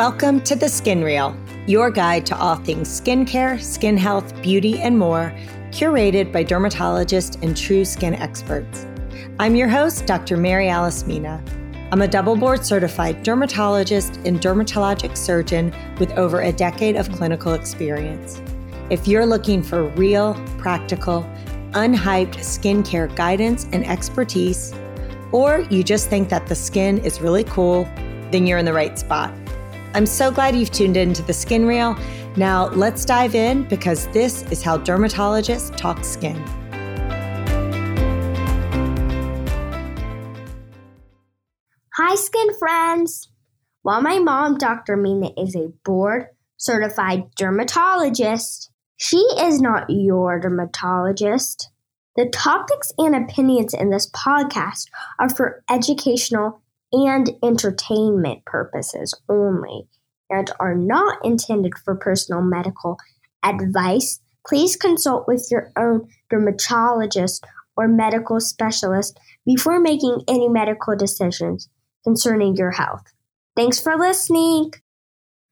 Welcome to the Skin Reel, your guide to all things skincare, skin health, beauty, and more, curated by dermatologists and true skin experts. I'm your host, Dr. Mary Alice Mina. I'm a double board certified dermatologist and dermatologic surgeon with over a decade of clinical experience. If you're looking for real, practical, unhyped skincare guidance and expertise, or you just think that the skin is really cool, then you're in the right spot. I'm so glad you've tuned in to the Skin Reel. Now, let's dive in because this is how dermatologists talk skin. Hi, skin friends. While my mom, Dr. Mina, is a board certified dermatologist, she is not your dermatologist. The topics and opinions in this podcast are for educational and entertainment purposes only and are not intended for personal medical advice. Please consult with your own dermatologist or medical specialist before making any medical decisions concerning your health. Thanks for listening.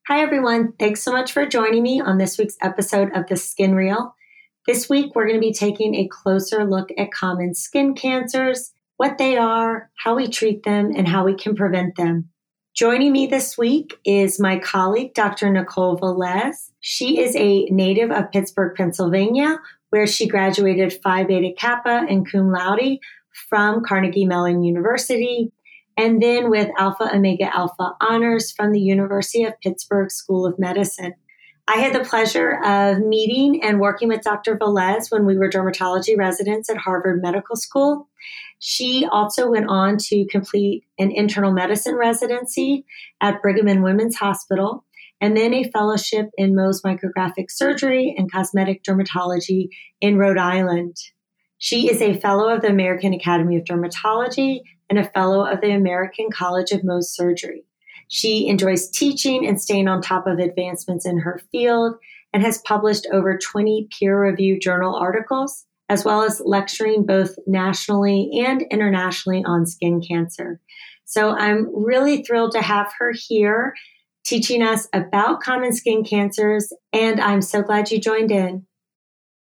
Hi, everyone. Thanks so much for joining me on this week's episode of The Skin Reel. This week, we're going to be taking a closer look at common skin cancers, what they are, how we treat them, and how we can prevent them. Joining me this week is my colleague, Dr. Nicole Velez. She is a native of Pittsburgh, Pennsylvania, where she graduated Phi Beta Kappa and cum laude from Carnegie Mellon University, and then with Alpha Omega Alpha honors from the University of Pittsburgh School of Medicine. I had the pleasure of meeting and working with Dr. Velez when we were dermatology residents at Harvard Medical School. She also went on to complete an internal medicine residency at Brigham and Women's Hospital and then a fellowship in Mohs micrographic surgery and cosmetic dermatology in Rhode Island. She is a fellow of the American Academy of Dermatology and a fellow of the American College of Mohs Surgery. She enjoys teaching and staying on top of advancements in her field and has published over 20 peer reviewed journal articles, as well as lecturing both nationally and internationally on skin cancer. So I'm really thrilled to have her here teaching us about common skin cancers, and I'm so glad you joined in.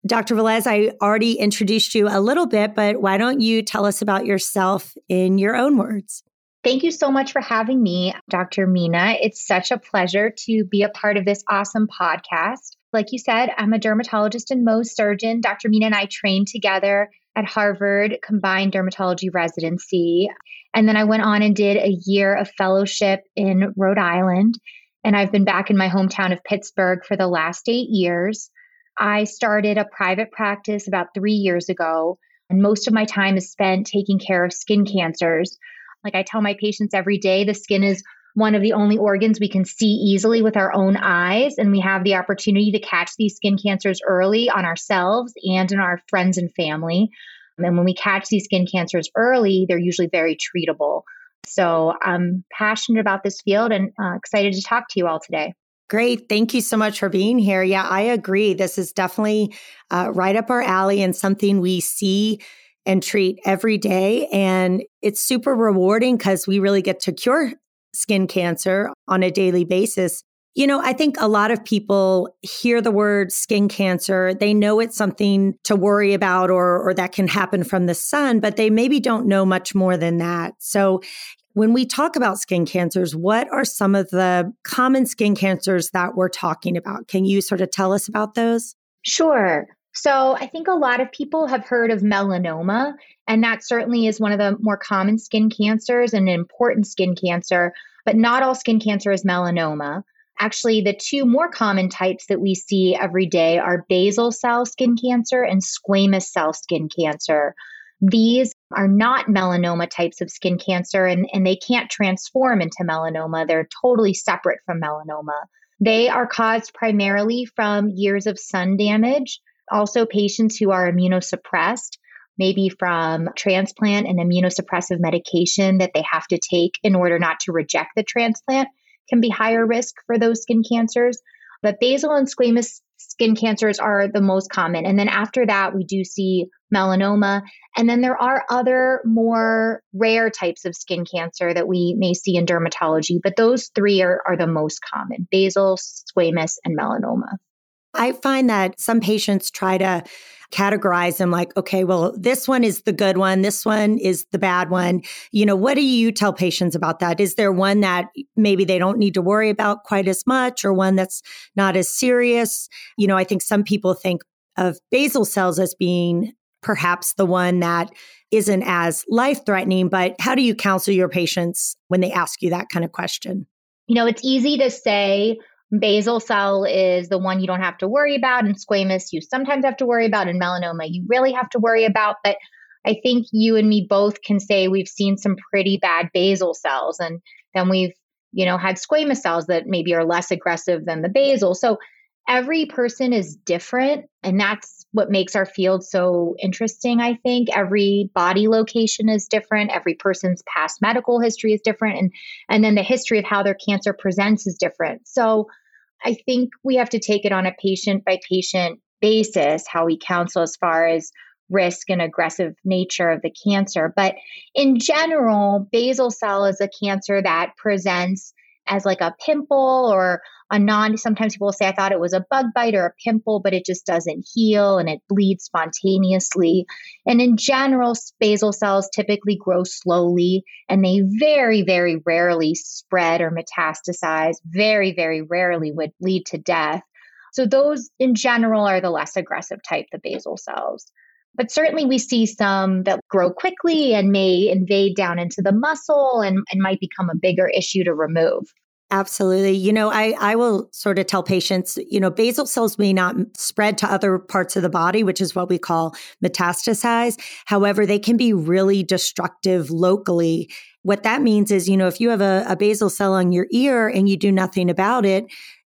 Dr. Velez, I already introduced you a little bit, but why don't you tell us about yourself in your own words? Thank you so much for having me, Dr. Mina. It's such a pleasure to be a part of this awesome podcast. Like you said, I'm a dermatologist and Mohs surgeon. Dr. Mina and I trained together at Harvard Combined Dermatology Residency. And then I went on and did a year of fellowship in Rhode Island. And I've been back in my hometown of Pittsburgh for the last eight years. I started a private practice about three years ago. And most of my time is spent taking care of skin cancers like I tell my patients every day, the skin is one of the only organs we can see easily with our own eyes. And we have the opportunity to catch these skin cancers early on ourselves and in our friends and family. And when we catch these skin cancers early, they're usually very treatable. So I'm passionate about this field and uh, excited to talk to you all today. Great. Thank you so much for being here. Yeah, I agree. This is definitely uh, right up our alley and something we see and treat every day. And it's super rewarding because we really get to cure skin cancer on a daily basis. You know, I think a lot of people hear the word skin cancer. They know it's something to worry about or, or that can happen from the sun, but they maybe don't know much more than that. So, when we talk about skin cancers, what are some of the common skin cancers that we're talking about? Can you sort of tell us about those? Sure. So, I think a lot of people have heard of melanoma, and that certainly is one of the more common skin cancers and an important skin cancer, but not all skin cancer is melanoma. Actually, the two more common types that we see every day are basal cell skin cancer and squamous cell skin cancer. These are not melanoma types of skin cancer, and, and they can't transform into melanoma. They're totally separate from melanoma. They are caused primarily from years of sun damage also, patients who are immunosuppressed, maybe from transplant and immunosuppressive medication that they have to take in order not to reject the transplant, can be higher risk for those skin cancers. But basal and squamous skin cancers are the most common. And then after that, we do see melanoma. And then there are other more rare types of skin cancer that we may see in dermatology, but those three are, are the most common basal, squamous, and melanoma. I find that some patients try to categorize them like, okay, well, this one is the good one, this one is the bad one. You know, what do you tell patients about that? Is there one that maybe they don't need to worry about quite as much or one that's not as serious? You know, I think some people think of basal cells as being perhaps the one that isn't as life threatening, but how do you counsel your patients when they ask you that kind of question? You know, it's easy to say, Basal cell is the one you don't have to worry about, and squamous you sometimes have to worry about, and melanoma you really have to worry about. But I think you and me both can say we've seen some pretty bad basal cells, and then we've you know had squamous cells that maybe are less aggressive than the basal. So every person is different, and that's what makes our field so interesting. I think every body location is different, every person's past medical history is different, and and then the history of how their cancer presents is different. So I think we have to take it on a patient by patient basis, how we counsel as far as risk and aggressive nature of the cancer. But in general, basal cell is a cancer that presents as like a pimple or a non sometimes people will say i thought it was a bug bite or a pimple but it just doesn't heal and it bleeds spontaneously. And in general basal cells typically grow slowly and they very very rarely spread or metastasize. Very very rarely would lead to death. So those in general are the less aggressive type the basal cells but certainly we see some that grow quickly and may invade down into the muscle and, and might become a bigger issue to remove. Absolutely. You know, I, I will sort of tell patients, you know, basal cells may not spread to other parts of the body, which is what we call metastasize. However, they can be really destructive locally. What that means is, you know, if you have a, a basal cell on your ear and you do nothing about it,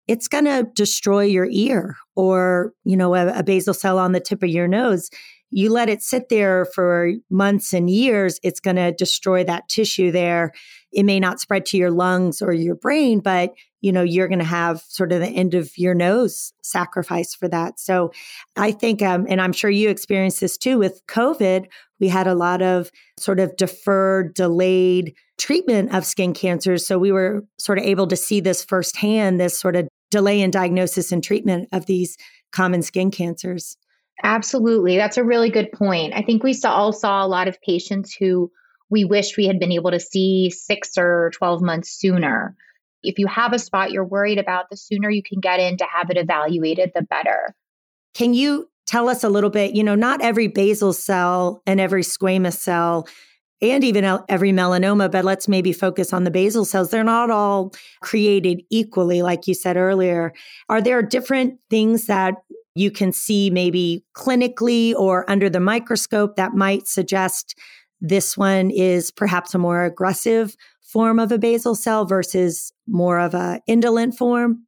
it's going to destroy your ear or, you know, a, a basal cell on the tip of your nose you let it sit there for months and years, it's going to destroy that tissue there. It may not spread to your lungs or your brain, but you know you're going to have sort of the end of your nose sacrifice for that. So I think, um, and I'm sure you experienced this too with COVID. We had a lot of sort of deferred, delayed treatment of skin cancers. So we were sort of able to see this firsthand, this sort of delay in diagnosis and treatment of these common skin cancers. Absolutely. That's a really good point. I think we saw, all saw a lot of patients who we wish we had been able to see six or 12 months sooner. If you have a spot you're worried about, the sooner you can get in to have it evaluated, the better. Can you tell us a little bit? You know, not every basal cell and every squamous cell and even every melanoma, but let's maybe focus on the basal cells. They're not all created equally, like you said earlier. Are there different things that you can see maybe clinically or under the microscope that might suggest this one is perhaps a more aggressive form of a basal cell versus more of a indolent form?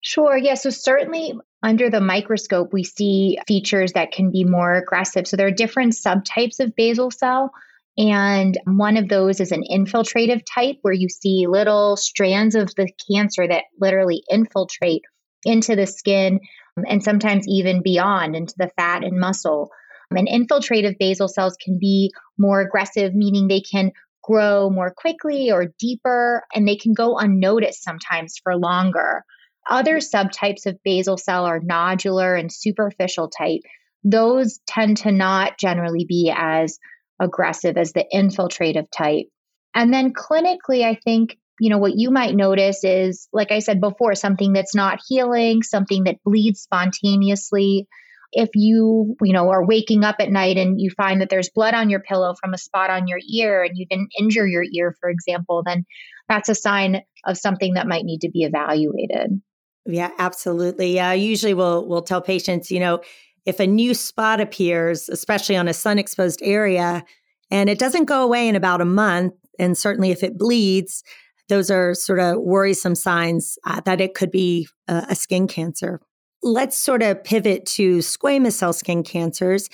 Sure. Yeah. So certainly under the microscope, we see features that can be more aggressive. So there are different subtypes of basal cell. And one of those is an infiltrative type where you see little strands of the cancer that literally infiltrate into the skin um, and sometimes even beyond into the fat and muscle. And infiltrative basal cells can be more aggressive, meaning they can grow more quickly or deeper, and they can go unnoticed sometimes for longer. Other subtypes of basal cell are nodular and superficial type. Those tend to not generally be as aggressive as the infiltrative type. And then clinically, I think you know, what you might notice is, like I said before, something that's not healing, something that bleeds spontaneously. If you, you know, are waking up at night and you find that there's blood on your pillow from a spot on your ear and you didn't injure your ear, for example, then that's a sign of something that might need to be evaluated. Yeah, absolutely. Yeah, usually we'll we'll tell patients, you know, if a new spot appears, especially on a sun exposed area, and it doesn't go away in about a month, and certainly if it bleeds, those are sort of worrisome signs uh, that it could be a, a skin cancer. Let's sort of pivot to squamous cell skin cancers.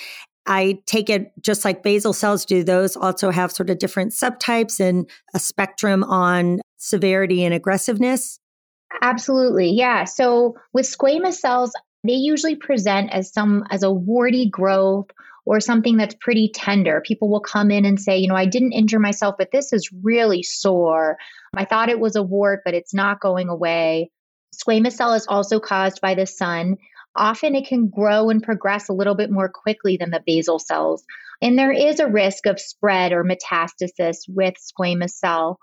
I take it just like basal cells do, those also have sort of different subtypes and a spectrum on severity and aggressiveness. Absolutely. Yeah. So with squamous cells, they usually present as some as a warty growth or something that's pretty tender. People will come in and say, you know, I didn't injure myself, but this is really sore. I thought it was a wart, but it's not going away. Squamous cell is also caused by the sun. Often it can grow and progress a little bit more quickly than the basal cells. And there is a risk of spread or metastasis with squamous cell.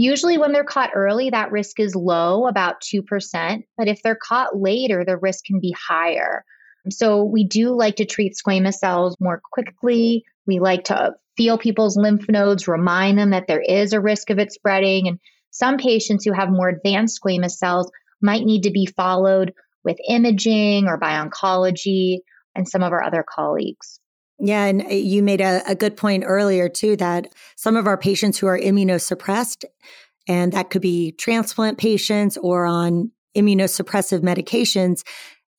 Usually, when they're caught early, that risk is low, about 2%. But if they're caught later, the risk can be higher. So, we do like to treat squamous cells more quickly. We like to feel people's lymph nodes, remind them that there is a risk of it spreading. And some patients who have more advanced squamous cells might need to be followed with imaging or by oncology and some of our other colleagues. Yeah, and uh, you made a, a, good point earlier too that some of our patients who are immunosuppressed, and that could be transplant patients or on immunosuppressive medications,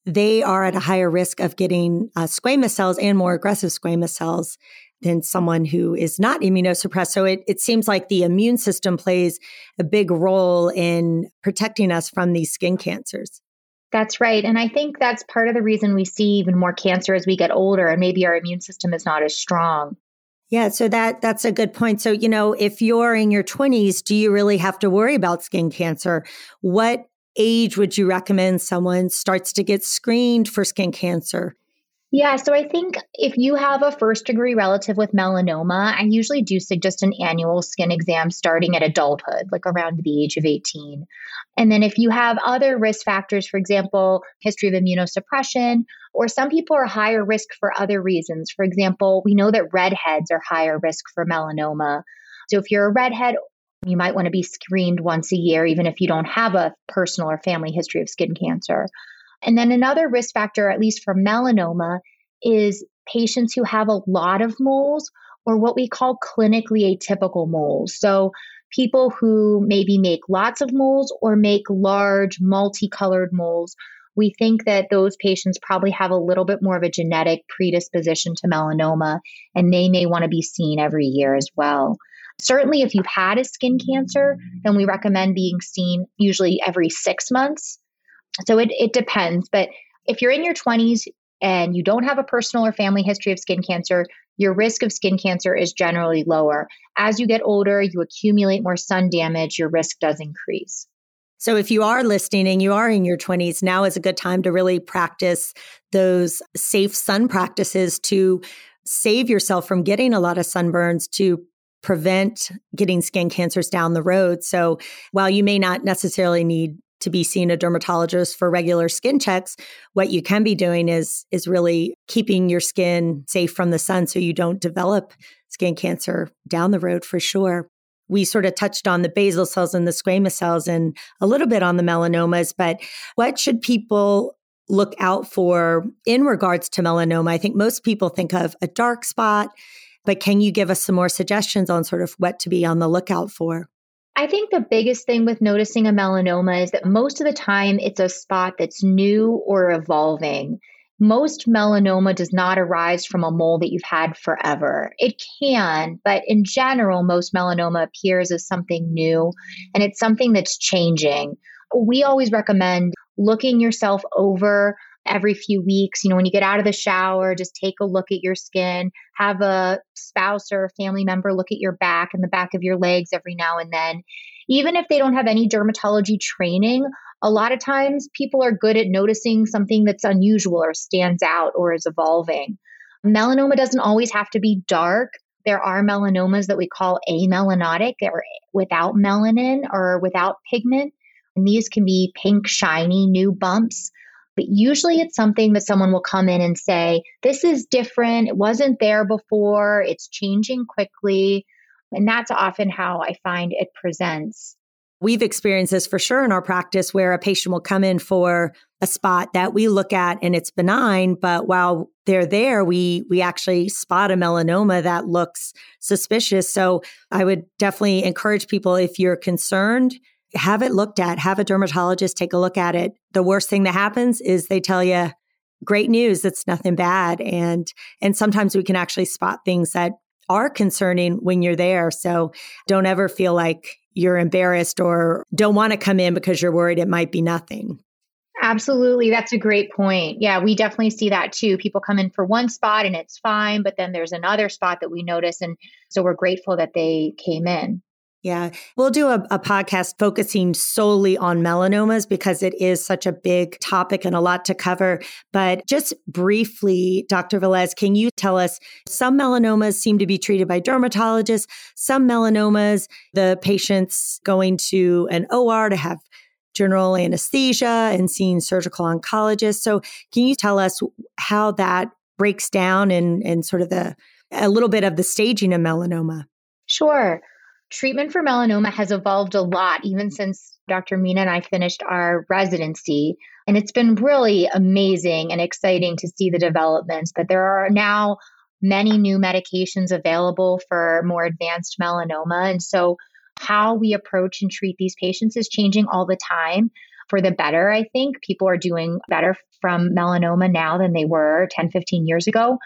they are at a higher risk of getting uh, squamous cells and more aggressive squamous cells than someone who is not immunosuppressed. So it, it seems like the immune system plays a big role in protecting us from these skin cancers. That's right. And I think that's part of the reason we see even more cancer as we get older and maybe our immune system is not as strong. Yeah, so that that's a good point. So, you know, if you're in your 20s, do you really have to worry about skin cancer? What age would you recommend someone starts to get screened for skin cancer? Yeah, so I think if you have a first degree relative with melanoma, I usually do suggest an annual skin exam starting at adulthood, like around the age of 18. And then if you have other risk factors, for example, history of immunosuppression, or some people are higher risk for other reasons. For example, we know that redheads are higher risk for melanoma. So if you're a redhead, you might want to be screened once a year, even if you don't have a personal or family history of skin cancer. And then another risk factor, at least for melanoma, is patients who have a lot of moles or what we call clinically atypical moles. So people who maybe make lots of moles or make large multicolored moles. We think that those patients probably have a little bit more of a genetic predisposition to melanoma, and they may want to be seen every year as well. Certainly, if you've had a skin cancer, then we recommend being seen usually every six months so it, it depends. But if you're in your 20s and you don't have a personal or family history of skin cancer, your risk of skin cancer is generally lower. As you get older, you accumulate more sun damage, your risk does increase. So, if you are listening and you are in your 20s, now is a good time to really practice those safe sun practices to save yourself from getting a lot of sunburns, to prevent getting skin cancers down the road. So, while you may not necessarily need to be seeing a dermatologist for regular skin checks what you can be doing is is really keeping your skin safe from the sun so you don't develop skin cancer down the road for sure. We sort of touched on the basal cells and the squamous cells and a little bit on the melanomas but what should people look out for in regards to melanoma? I think most people think of a dark spot but can you give us some more suggestions on sort of what to be on the lookout for I think the biggest thing with noticing a melanoma is that most of the time it's a spot that's new or evolving. Most melanoma does not arise from a mole that you've had forever. It can, but in general, most melanoma appears as something new and it's something that's changing. We always recommend looking yourself over every few weeks. You know, when you get out of the shower, just take a look at your skin, have a spouse or a family member look at your back and the back of your legs every now and then. Even if they don't have any dermatology training, a lot of times people are good at noticing something that's unusual or stands out or is evolving. Melanoma doesn't always have to be dark. There are melanomas that we call amelanotic or without melanin or without pigment. And these can be pink, shiny, new bumps. But usually it's something that someone will come in and say, This is different. It wasn't there before. It's changing quickly. And that's often how I find it presents. We've experienced this for sure in our practice where a patient will come in for a spot that we look at and it's benign, but while they're there, we we actually spot a melanoma that looks suspicious. So I would definitely encourage people if you're concerned, have it looked at, have a dermatologist take a look at it. The worst thing that happens is they tell you, great news, it's nothing bad. And and sometimes we can actually spot things that are concerning when you're there. So don't ever feel like you're embarrassed or don't want to come in because you're worried it might be nothing. Absolutely. That's a great point. Yeah, we definitely see that too. People come in for one spot and it's fine, but then there's another spot that we notice. And so we're grateful that they came in. Yeah, we'll do a, a, podcast focusing solely on melanomas because it is such a big topic and a lot to cover. But just briefly, Dr. Velez, can you tell us some melanomas seem to be treated by dermatologists, some melanomas, the patients going to an OR to have general anesthesia and seeing surgical oncologists. So, can you tell us how that breaks down and, and sort of the a little bit of the staging of melanoma? Sure treatment for melanoma has evolved a lot, even since Dr. Mina and I finished our residency. And it's been really amazing and exciting to see the developments. But there are now many new medications available for more advanced melanoma. And so, how we approach and treat these patients is changing all the time for the better. I think people are doing better from melanoma now than they were 10, 15 years ago.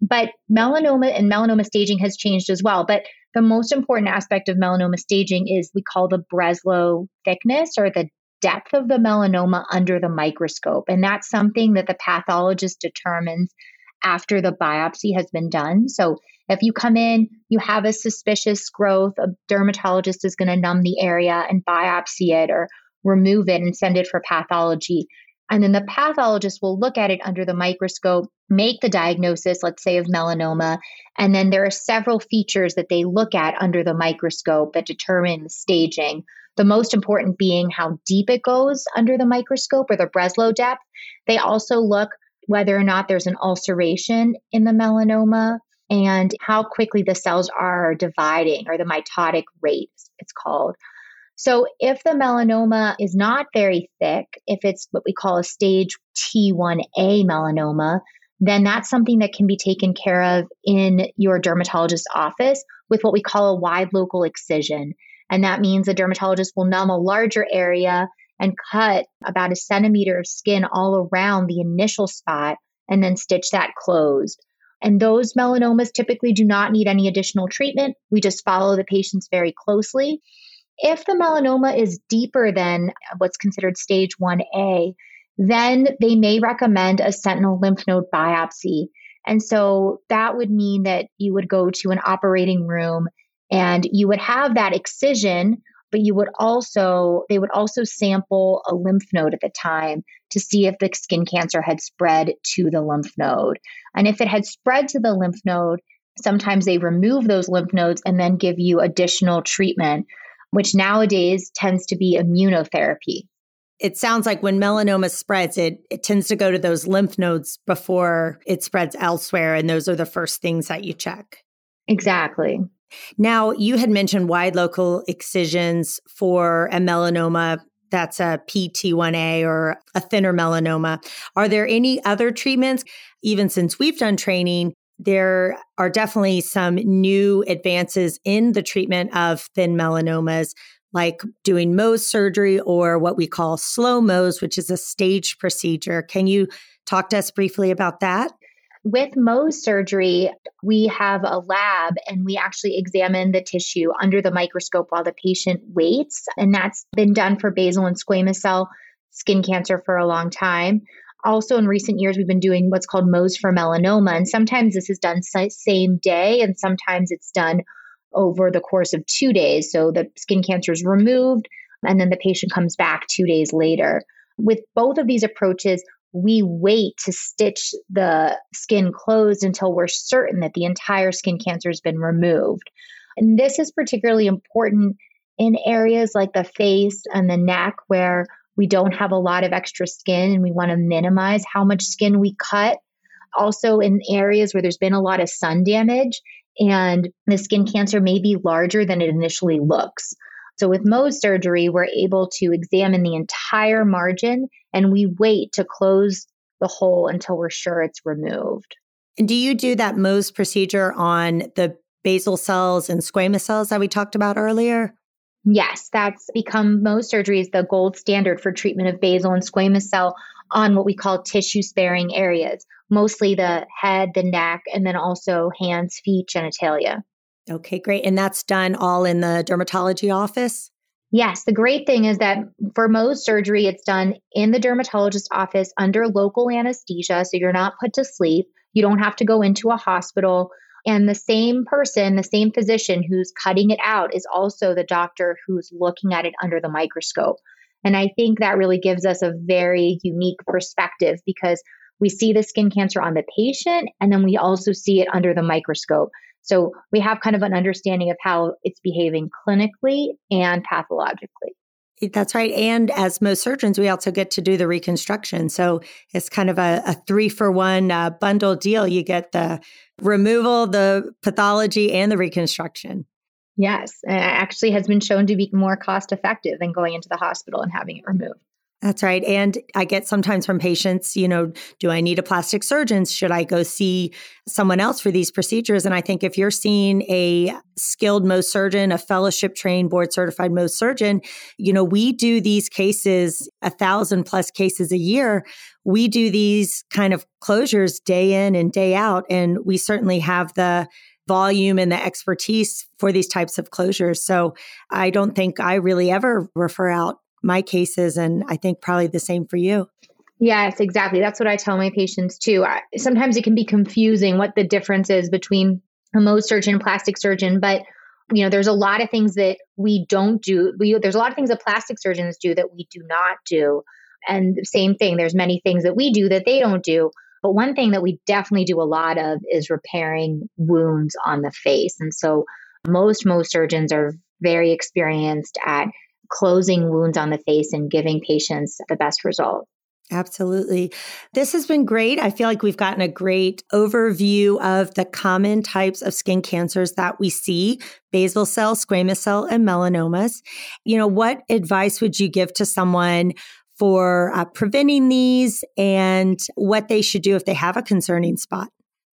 But melanoma and melanoma staging has changed as well. But the most important aspect of melanoma staging is we call the Breslow thickness or the depth of the melanoma under the microscope. And that's something that the pathologist determines after the biopsy has been done. So if you come in, you have a suspicious growth, a dermatologist is going to numb the area and biopsy it or remove it and send it for pathology. And then the pathologist will look at it under the microscope, make the diagnosis, let's say, of melanoma. And then there are several features that they look at under the microscope that determine the staging. The most important being how deep it goes under the microscope or the Breslow depth. They also look whether or not there's an ulceration in the melanoma and how quickly the cells are dividing or the mitotic rate, it's called. So, if the melanoma is not very thick, if it's what we call a stage T1A melanoma, then that's something that can be taken care of in your dermatologist's office with what we call a wide local excision. And that means the dermatologist will numb a larger area and cut about a centimeter of skin all around the initial spot and then stitch that closed. And those melanomas typically do not need any additional treatment. We just follow the patients very closely. If the melanoma is deeper than what's considered stage 1A, then they may recommend a sentinel lymph node biopsy. And so that would mean that you would go to an operating room and you would have that excision, but you would also, they would also sample a lymph node at the time to see if the skin cancer had spread to the lymph node. And if it had spread to the lymph node, sometimes they remove those lymph nodes and then give you additional treatment which nowadays tends to be immunotherapy. It sounds like when melanoma spreads, it, it tends to go to those lymph nodes before it spreads elsewhere. And those are the first things that you check. Exactly. Now, you had mentioned wide local excisions for a melanoma that's a PT1A or a thinner melanoma. Are there any other treatments, even since we've done training, there are definitely some new advances in the treatment of thin melanomas, like doing Mohs surgery or what we call slow Mohs, which is a staged procedure. Can you talk to us briefly about that? With Mohs surgery, we have a lab and we actually examine the tissue under the microscope while the patient waits. And that's been done for basal and squamous cell skin cancer for a long time. Also, in recent years, we've been doing what's called Mohs for melanoma. And sometimes this is done same day, and sometimes it's done over the course of two days. So the skin cancer is removed, and then the patient comes back two days later. With both of these approaches, we wait to stitch the skin closed until we're certain that the entire skin cancer has been removed. And this is particularly important in areas like the face and the neck where we don't have a lot of extra skin and we want to minimize how much skin we cut. Also, in areas where there's been a lot of sun damage and the skin cancer may be larger than it initially looks. So, with Mohs surgery, we're able to examine the entire margin and we wait to close the hole until we're sure it's removed. And do you do that Mohs procedure on the basal cells and squamous cells that we talked about earlier? Yes, that's become Mohs surgery is the gold standard for treatment of basal and squamous cell on what we call tissue sparing areas, mostly the head, the neck, and then also hands, feet, genitalia. Okay, great. And that's done all in the dermatology office? Yes, the great thing is that for Mohs surgery, it's done in the dermatologist office under local anesthesia. So you're not put to sleep. You don't have to go into a hospital. And the same person, the same physician who's cutting it out is also the doctor who's looking at it under the microscope. And I think that really gives us a very unique perspective because we see the skin cancer on the patient and then we also see it under the microscope. So we have kind of an understanding of how it's behaving clinically and pathologically. That's right. And as Mohs surgeons, we also get to do the reconstruction. So it's kind of a, a three for one uh, bundle deal. You get the removal, the pathology, and the reconstruction. Yes, it actually has been shown to be more cost effective than going into the hospital and having it removed. That's right. And I get sometimes from patients, you know, do I need a plastic surgeon? Should I go see someone else for these procedures? And I think if you're seeing a skilled Mohs surgeon, a fellowship trained board certified Mohs surgeon, you know, we do these cases, a thousand plus cases a year. We do these kind of closures day in and day out. And we certainly have the volume and the expertise for these types of closures. So I don't think I really ever refer out my cases. And I think probably the same for you. Yes, exactly. That's what I tell my patients too. I, sometimes it can be confusing what the difference is between a Mohs surgeon and plastic surgeon, but you know, there's a lot of things that we don't do. We there's a lot of things that plastic surgeons do that we do not do. And same thing, there's many things that we do that they don't do. But one thing that we definitely do a lot of is repairing wounds on the face. And so most Mohs surgeons are very experienced at closing wounds on the face and giving patients the best result. Absolutely. This has been great. I feel like we've gotten a great overview of the common types of skin cancers that we see basal cell, squamous cell, and melanomas. You know, what advice would you give to someone for uh, preventing these and what they should do if they have a concerning spot?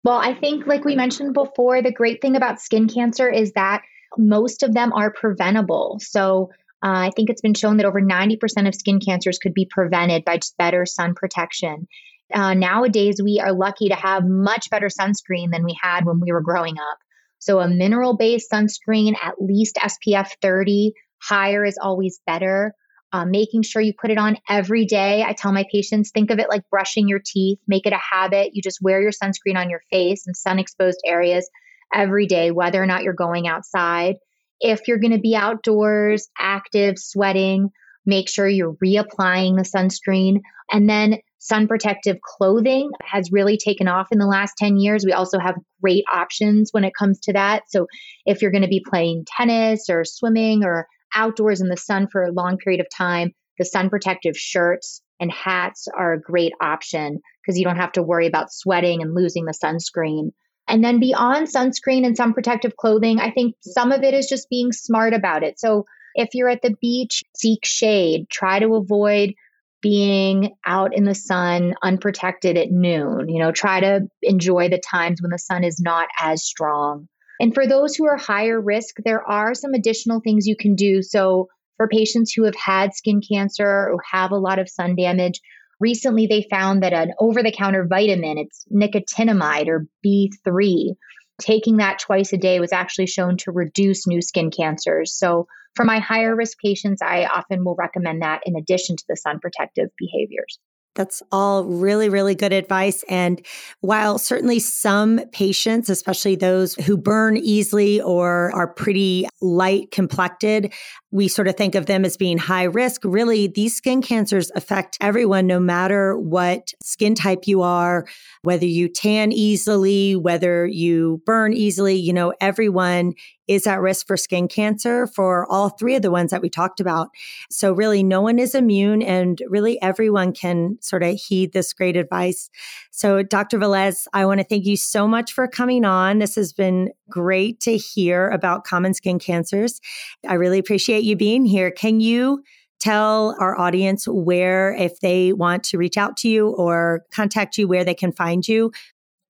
Well, I think, like we mentioned before, the great thing about skin cancer is that most of them are preventable. So, uh, I think it's been shown that over 90% of skin cancers could be prevented by just better sun protection. Uh, nowadays, we are lucky to have much better sunscreen than we had when we were growing up. So, a mineral based sunscreen, at least SPF 30, higher is always better. Uh, making sure you put it on every day. I tell my patients, think of it like brushing your teeth, make it a habit. You just wear your sunscreen on your face and sun exposed areas every day, whether or not you're going outside. If you're going to be outdoors, active, sweating, make sure you're reapplying the sunscreen. And then sun protective clothing has really taken off in the last 10 years. We also have great options when it comes to that. So if you're going to be playing tennis or swimming or outdoors in the sun for a long period of time, the sun protective shirts and hats are a great option because you don't have to worry about sweating and losing the sunscreen. And then beyond sunscreen and some protective clothing, I think some of it is just being smart about it. So if you're at the beach, seek shade, try to avoid being out in the sun unprotected at noon. You know, try to enjoy the times when the sun is not as strong. And for those who are higher risk, there are some additional things you can do. So for patients who have had skin cancer or have a lot of sun damage, Recently, they found that an over the counter vitamin, it's nicotinamide or B3, taking that twice a day was actually shown to reduce new skin cancers. So, for my higher risk patients, I often will recommend that in addition to the sun protective behaviors. That's all really, really good advice. And while certainly some patients, especially those who burn easily or are pretty light complected, we sort of think of them as being high risk. Really, these skin cancers affect everyone, no matter what skin type you are, whether you tan easily, whether you burn easily, you know, everyone is at risk for skin cancer for all three of the ones that we talked about. So, really, no one is immune, and really everyone can sort of heed this great advice. So, Dr. Velez, I want to thank you so much for coming on. This has been great to hear about common skin cancers. I really appreciate you being here. Can you? tell our audience where, if they want to reach out to you or contact you, where they can find you,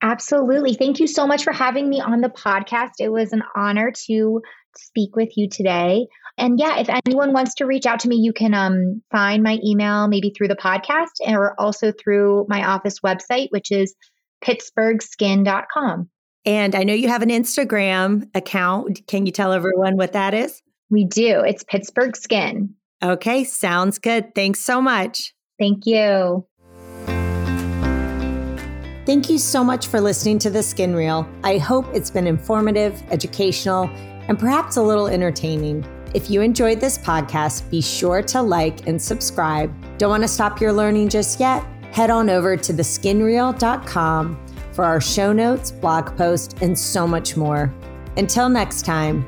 Absolutely. Thank you so much for having me on the podcast. It was an honor to speak with you today. And yeah, if anyone wants to reach out to me, you can um, find my email maybe through the podcast or also through my office website, which is pittsburghskin.com. And I know you have an Instagram account. Can you tell everyone what that is? We do. It's Pittsburgh Skin. Okay, sounds good. Thanks so much. Thank you. Thank you so much for listening to the Skin Reel. I hope it's been informative, educational, and perhaps a little entertaining. If you enjoyed this podcast, be sure to like and subscribe. Don't want to stop your learning just yet? Head on over to theskinreel.com for our show notes, blog post, and so much more. Until next time.